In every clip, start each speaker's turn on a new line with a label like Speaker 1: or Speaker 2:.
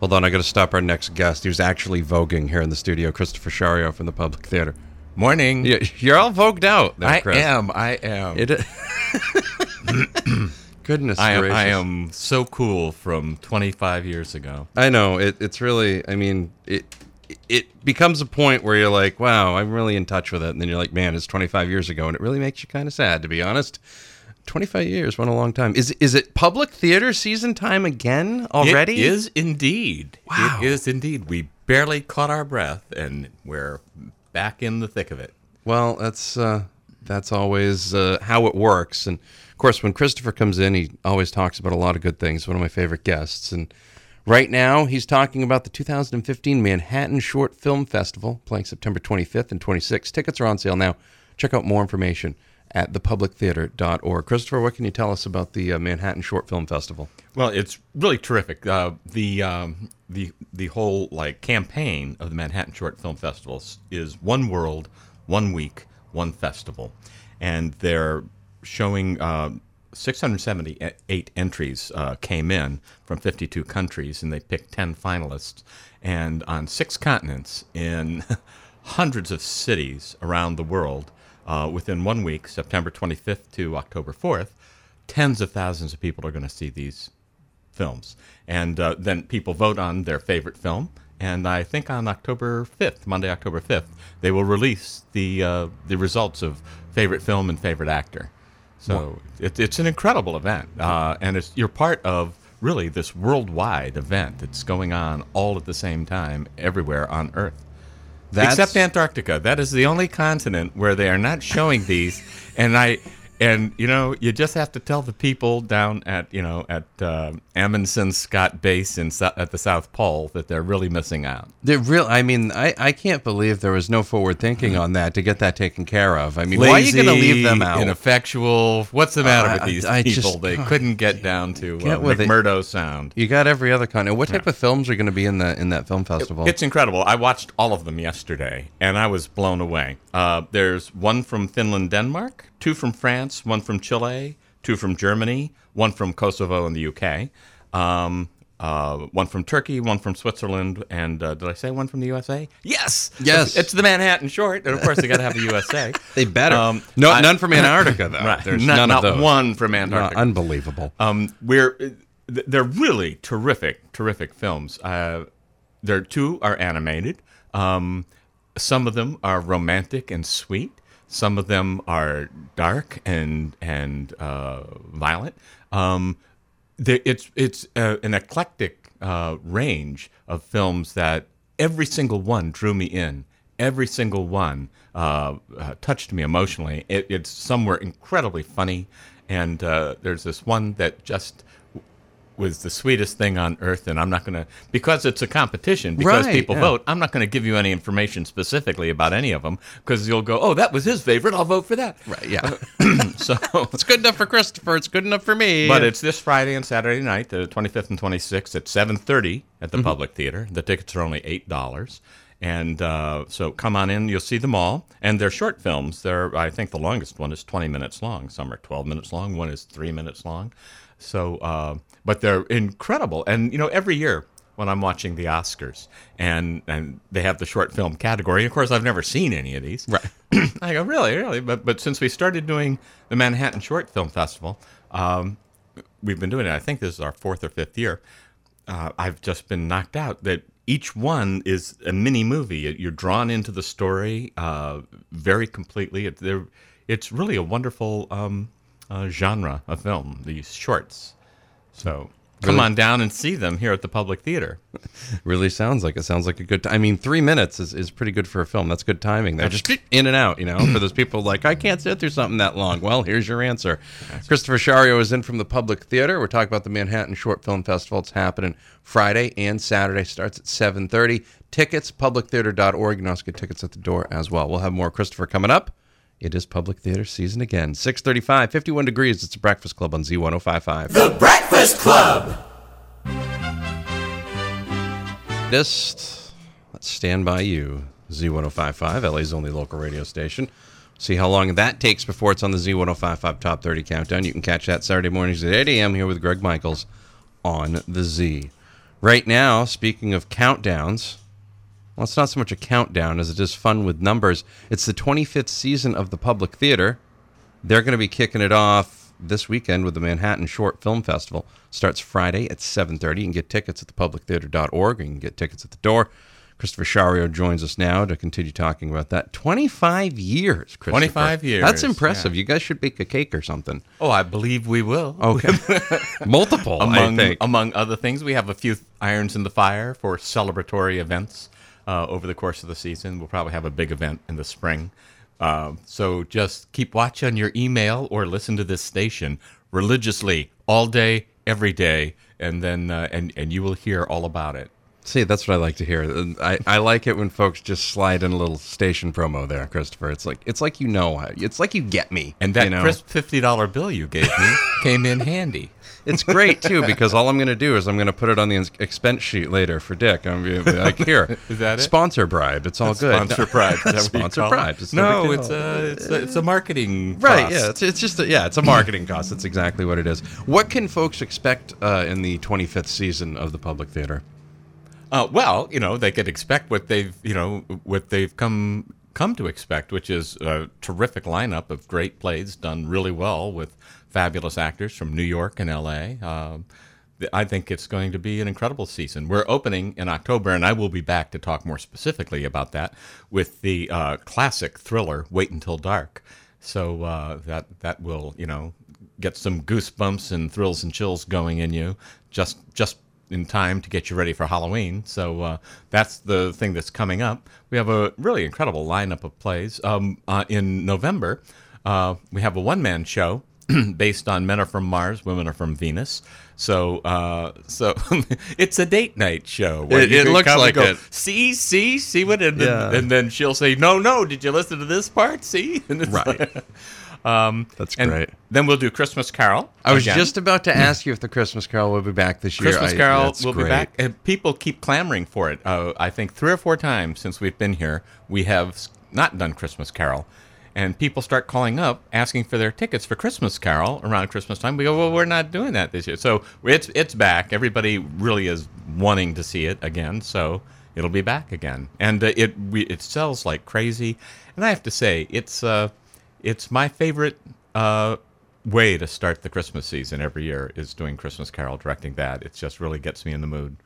Speaker 1: Hold on, I got to stop our next guest. He was actually voguing here in the studio. Christopher Schario from the Public Theater.
Speaker 2: Morning.
Speaker 1: You're all vogued out. There,
Speaker 2: I
Speaker 1: Chris.
Speaker 2: am. I am.
Speaker 1: It, goodness
Speaker 2: I am.
Speaker 1: gracious.
Speaker 2: I am so cool from 25 years ago.
Speaker 1: I know it, it's really. I mean, it it becomes a point where you're like, wow, I'm really in touch with it, and then you're like, man, it's 25 years ago, and it really makes you kind of sad, to be honest. 25 years, went a long time. Is is it public theater season time again already?
Speaker 2: It is indeed.
Speaker 1: Wow.
Speaker 2: It is indeed. We barely caught our breath, and we're back in the thick of it.
Speaker 1: Well, that's uh, that's always uh, how it works. And of course, when Christopher comes in, he always talks about a lot of good things. One of my favorite guests. And right now, he's talking about the 2015 Manhattan Short Film Festival, playing September 25th and 26th. Tickets are on sale now. Check out more information at thepublictheater.org. Christopher, what can you tell us about the uh, Manhattan Short Film Festival?
Speaker 2: Well, it's really terrific. Uh, the um, the the whole like campaign of the Manhattan Short Film Festivals is one world, one week, one festival, and they're showing. Uh, 678 entries uh, came in from 52 countries, and they picked 10 finalists. And on six continents, in hundreds of cities around the world, uh, within one week, September 25th to October 4th, tens of thousands of people are going to see these films. And uh, then people vote on their favorite film. And I think on October 5th, Monday, October 5th, they will release the, uh, the results of favorite film and favorite actor. So it, it's an incredible event. Uh, and it's, you're part of really this worldwide event that's going on all at the same time everywhere on Earth.
Speaker 1: That's-
Speaker 2: Except Antarctica. That is the only continent where they are not showing these. and I and you know you just have to tell the people down at you know at uh, Amundsen Scott Base in Sou- at the South Pole that they're really missing out.
Speaker 1: They're real. I mean, I, I can't believe there was no forward thinking on that to get that taken care of. I mean, why are you going to leave them
Speaker 2: Lazy,
Speaker 1: out?
Speaker 2: Ineffectual. What's the matter
Speaker 1: Uh,
Speaker 2: with these
Speaker 1: I- I
Speaker 2: people?
Speaker 1: just-
Speaker 2: they couldn't get down to
Speaker 1: Get
Speaker 2: uh,
Speaker 1: with it.
Speaker 2: Sound.
Speaker 1: You got every other kind. What type of films are going to be in that in that film festival?
Speaker 2: It's incredible. I watched all of them yesterday, and I was blown away. Uh, there's one from Finland, Denmark, two from France, one from Chile, two from Germany, one from Kosovo and the UK, um, uh, one from Turkey, one from Switzerland, and uh, did I say one from the USA? Yes,
Speaker 1: Yes.
Speaker 2: It's, it's the Manhattan Short, and of course they got to have the USA.
Speaker 1: they better.
Speaker 2: Um,
Speaker 1: no,
Speaker 2: I-
Speaker 1: none from Antarctica though.
Speaker 2: Right.
Speaker 1: There's
Speaker 2: not,
Speaker 1: none
Speaker 2: not
Speaker 1: of those.
Speaker 2: one from
Speaker 1: No,
Speaker 2: Antarctica.
Speaker 1: unbelievable.
Speaker 2: Um, we're they're really terrific, terrific films. Uh, there two are animated. Um, some of them are romantic and sweet. Some of them are dark and and uh, violent. Um, there, it's it's uh, an eclectic uh, range of films that every single one drew me in. Every single one uh, uh, touched me emotionally. It, it's some were incredibly funny, and uh, there's this one that just was the sweetest thing on earth. And I'm not going to because it's a competition because
Speaker 1: Right,
Speaker 2: people
Speaker 1: yeah.
Speaker 2: vote. I'm not going to give you any information specifically about any of them because you'll go, oh, that was his favorite. I'll vote for that.
Speaker 1: Right, yeah.
Speaker 2: so
Speaker 1: it's good enough for Christopher. It's good enough for me.
Speaker 2: but it's this Friday and Saturday night, the 25th and 26th at 7:30 at the
Speaker 1: Mm-hmm.
Speaker 2: Public Theater. The tickets are only eight dollars, and uh, so come on in. You'll see them all, and they're short films. They're I think the longest one is 20 minutes long. Some are 12 minutes long. One is three minutes long. So, uh, but they're incredible, and you know every year. When I'm watching the Oscars and and they have the short film category, of course I've never seen any of these.
Speaker 1: Right.
Speaker 2: I go, really, really. But but since we started doing the Manhattan Short Film Festival, um, we've been doing it. I think this is our fourth or fifth year. Uh, I've just been knocked out that each one is a mini movie. You're drawn into the story uh, very completely. It, it's really a wonderful um, uh, genre of film. These shorts. So come
Speaker 1: Really?
Speaker 2: on down and see them here at the Public Theater.
Speaker 1: Really sounds like it sounds like a good. T- I mean, three minutes is, is pretty good for a film. That's good timing. There, just in and out. You know, for those people like I can't sit through something that long. Well, here's your answer. Christopher Schario is in from the Public Theater. We're talking about the Manhattan Short Film Festival. It's happening Friday and Saturday. Starts at 7:30. Tickets publictheater.org. You can also get tickets at the door as well. We'll have more Christopher coming up. It is Public Theater season again. 6:35, 51 degrees. It's the Breakfast Club on Z1055.
Speaker 3: The Breakfast Club.
Speaker 1: Just let's stand by you, Z1055, LA's only local radio station. See how long that takes before it's on the Z1055 Top 30 Countdown. You can catch that Saturday mornings at 8 a.m. here with Greg Michaels on the Z. Right now, speaking of countdowns, well, it's not so much a countdown as it is fun with numbers. It's the 25th season of the Public Theater. They're going to be kicking it off this weekend with the Manhattan Short Film Festival. Starts Friday at 7:30. You can get tickets at thepublictheater.org. You can get tickets at the door. Christopher Schario joins us now to continue talking about that. 25 years, Christopher.
Speaker 2: 25 years,
Speaker 1: That's impressive.
Speaker 2: yeah.
Speaker 1: You guys should bake a cake or something.
Speaker 2: Oh, I believe we will.
Speaker 1: Okay. Multiple,
Speaker 2: among
Speaker 1: I think.
Speaker 2: among other things, we have a few irons in the fire for celebratory events uh, over the course of the season. We'll probably have a big event in the spring. Uh, so just keep watch on your email or listen to this station religiously all day, every day, and then uh, and and you will hear all about it.
Speaker 1: See, that's what I like to hear. I, I like it when folks just slide in a little station promo there, Christopher. It's like it's like you know, it's like you get me.
Speaker 2: And that
Speaker 1: you know?
Speaker 2: crisp fifty dollar bill you gave me came in handy.
Speaker 1: It's great too because all I'm going to do is I'm going to put it on the expense sheet later for Dick. I'm gonna be like, here,
Speaker 2: Is that it?
Speaker 1: Sponsor bribe. It's all good.
Speaker 2: Sponsor pride. Is that
Speaker 1: Sponsor
Speaker 2: it?
Speaker 1: It's no
Speaker 2: no, it's a it's a it's a marketing
Speaker 1: right.
Speaker 2: cost.
Speaker 1: Yeah, it's, it's just a, yeah, it's a marketing cost. That's exactly what it is. What can folks expect uh, in the 25th season of the Public Theater?
Speaker 2: Uh, well, you know, they could expect what they've, you know, what they've come come to expect, which is a terrific lineup of great plays done really well with fabulous actors from New York and L.A. Th- I think it's going to be an incredible season. We're opening in October, and I will be back to talk more specifically about that with the uh, classic thriller "Wait Until Dark." So uh, that that will, you know, get some goosebumps and thrills and chills going in you just just in time to get you ready for Halloween. So uh, that's the thing that's coming up. We have a really incredible lineup of plays. Um, uh, in November, uh, we have a one man show based on Men Are From Mars, Women Are From Venus. So, uh, so it's a date night show. where
Speaker 1: It- it looks like
Speaker 2: go,
Speaker 1: it.
Speaker 2: See, see, see what, and,
Speaker 1: Yeah.
Speaker 2: then, and then she'll say, "No, no, did you listen to this part? See,
Speaker 1: Right.
Speaker 2: Um,
Speaker 1: That's great.
Speaker 2: Then we'll do Christmas Carol.
Speaker 1: I was
Speaker 2: again.
Speaker 1: just about to ask you if the Christmas Carol will be back this year.
Speaker 2: Christmas
Speaker 1: I-
Speaker 2: Carol will be back. And people keep clamoring for it. Uh, I think three or four times since we've been here, we have not done Christmas Carol. And people start calling up asking for their tickets for Christmas Carol around Christmas time. We go, well, we're not doing that this year. So it's it's back. Everybody really is wanting to see it again. So it'll be back again, and uh, it we, it sells like crazy. And I have to say, it's uh, it's my favorite uh, way to start the Christmas season every year is doing Christmas Carol, directing that. It just really gets me in the mood.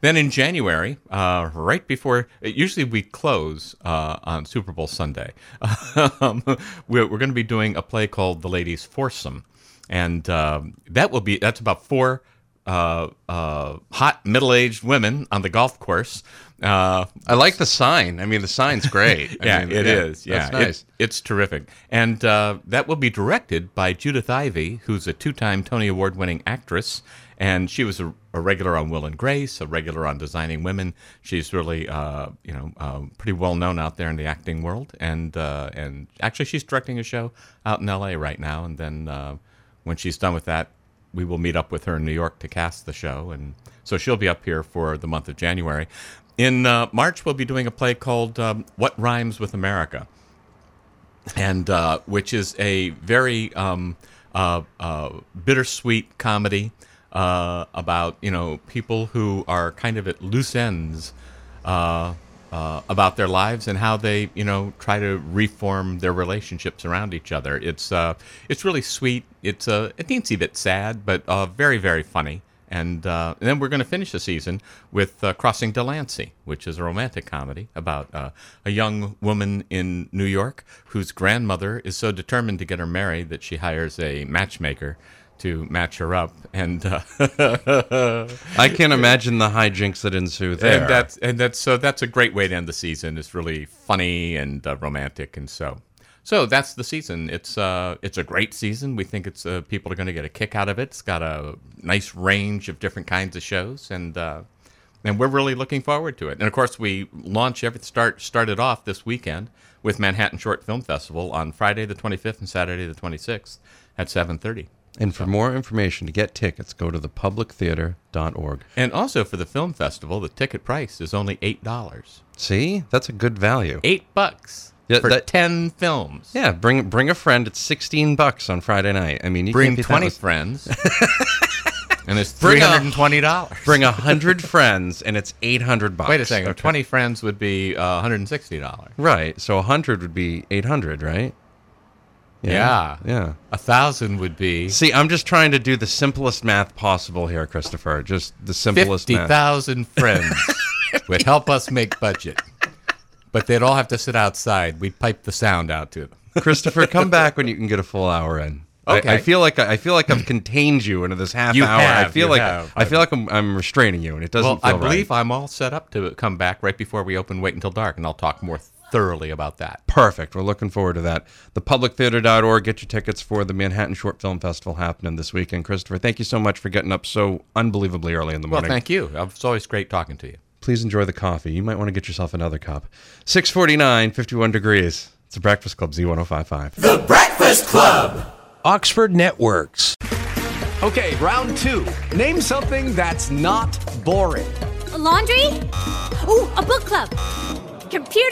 Speaker 2: Then in January, uh, right before, usually we close uh, on Super Bowl Sunday. um, we're we're going to be doing a play called The Ladies Foursome, and um, that will be that's about four uh, uh, hot middle-aged women on the golf course. Uh,
Speaker 1: I like the sign. I mean, the sign's great. I
Speaker 2: yeah,
Speaker 1: mean,
Speaker 2: it is. Yeah,
Speaker 1: that's
Speaker 2: It-
Speaker 1: nice.
Speaker 2: it's terrific, and uh, that will be directed by Judith Ivey, who's a two-time Tony Award-winning actress, and she was a, a regular on Will and Grace, a regular on Designing Women. She's really, uh, you know, um, pretty well known out there in the acting world, and uh, and actually, she's directing a show out in L.A. right now, and then uh, when she's done with that, we will meet up with her in New York to cast the show, and so she'll be up here for the month of January. In uh, March, we'll be doing a play called um, "What Rhymes with America," and uh, which is a very um, uh, uh, bittersweet comedy uh, about you know people who are kind of at loose ends uh, uh, about their lives and how they you know try to reform their relationships around each other. It's uh, it's really sweet. It's a uh, a teensy bit sad, but uh, very very funny. And, uh, and then we're going to finish the season with uh, Crossing Delancey, which is a romantic comedy about uh, a young woman in New York whose grandmother is so determined to get her married that she hires a matchmaker to match her up, and uh,
Speaker 1: I can't imagine the hijinks that ensue there.
Speaker 2: and that's and that's so that's a great way to end the season. It's really funny and uh, romantic, and so so that's the season. It's uh it's a great season. We think it's uh, people are going to get a kick out of it. It's got a nice range of different kinds of shows, and uh, and we're really looking forward to it. And of course, we launch every start started off this weekend with Manhattan Short Film Festival on Friday the 25th and Saturday the 26th at 7:30.
Speaker 1: And for more information to get tickets, go to thepublictheater.org.
Speaker 2: And also for the film festival, the ticket price is only eight dollars.
Speaker 1: See, that's a good value.
Speaker 2: Eight bucks
Speaker 1: Yeah,
Speaker 2: for
Speaker 1: that-
Speaker 2: ten films.
Speaker 1: Yeah, bring bring a friend. It's sixteen bucks on Friday night. I mean, you
Speaker 2: Bring
Speaker 1: can't
Speaker 2: twenty friends, and it's
Speaker 1: Bring
Speaker 2: three
Speaker 1: a-
Speaker 2: hundred and twenty dollars.
Speaker 1: Bring a hundred friends, and it's eight hundred bucks.
Speaker 2: Wait a second.
Speaker 1: Okay.
Speaker 2: Twenty friends would be uh, one hundred and sixty dollars.
Speaker 1: Right. So a hundred would be eight hundred, right?
Speaker 2: Yeah.
Speaker 1: Yeah.
Speaker 2: A thousand would be
Speaker 1: See, I'm just trying to do the simplest math possible here, Christopher. Just the simplest
Speaker 2: fifty
Speaker 1: math.
Speaker 2: thousand friends would help us make budget, but they'd all have to sit outside. We'd pipe the sound out to them.
Speaker 1: Christopher, come back when you can get a full hour in. I-
Speaker 2: Okay.
Speaker 1: I, feel like I feel like I've contained you into this half
Speaker 2: You
Speaker 1: hour. I feel like
Speaker 2: have.
Speaker 1: I feel like I'm, I'm restraining you, and it doesn't
Speaker 2: Well, I
Speaker 1: right.
Speaker 2: believe I'm all set up to come back right before we open Wait Until Dark, and I'll talk more thoroughly about that.
Speaker 1: Perfect. We're looking forward to that. Thepublictheater.org. Get your tickets for the Manhattan Short Film Festival happening this weekend. Christopher, thank you so much for getting up so unbelievably early in the morning.
Speaker 2: Well,
Speaker 1: morning.
Speaker 2: thank you. It's always great talking to you.
Speaker 1: Please enjoy the coffee. You might want to get yourself another cup. 649, 51 degrees. It's a Breakfast Club Z1055.
Speaker 3: The Breakfast Club.
Speaker 4: Oxford Networks. Okay, round two. Name something that's not boring.
Speaker 5: A laundry? Ooh, a book club. Computer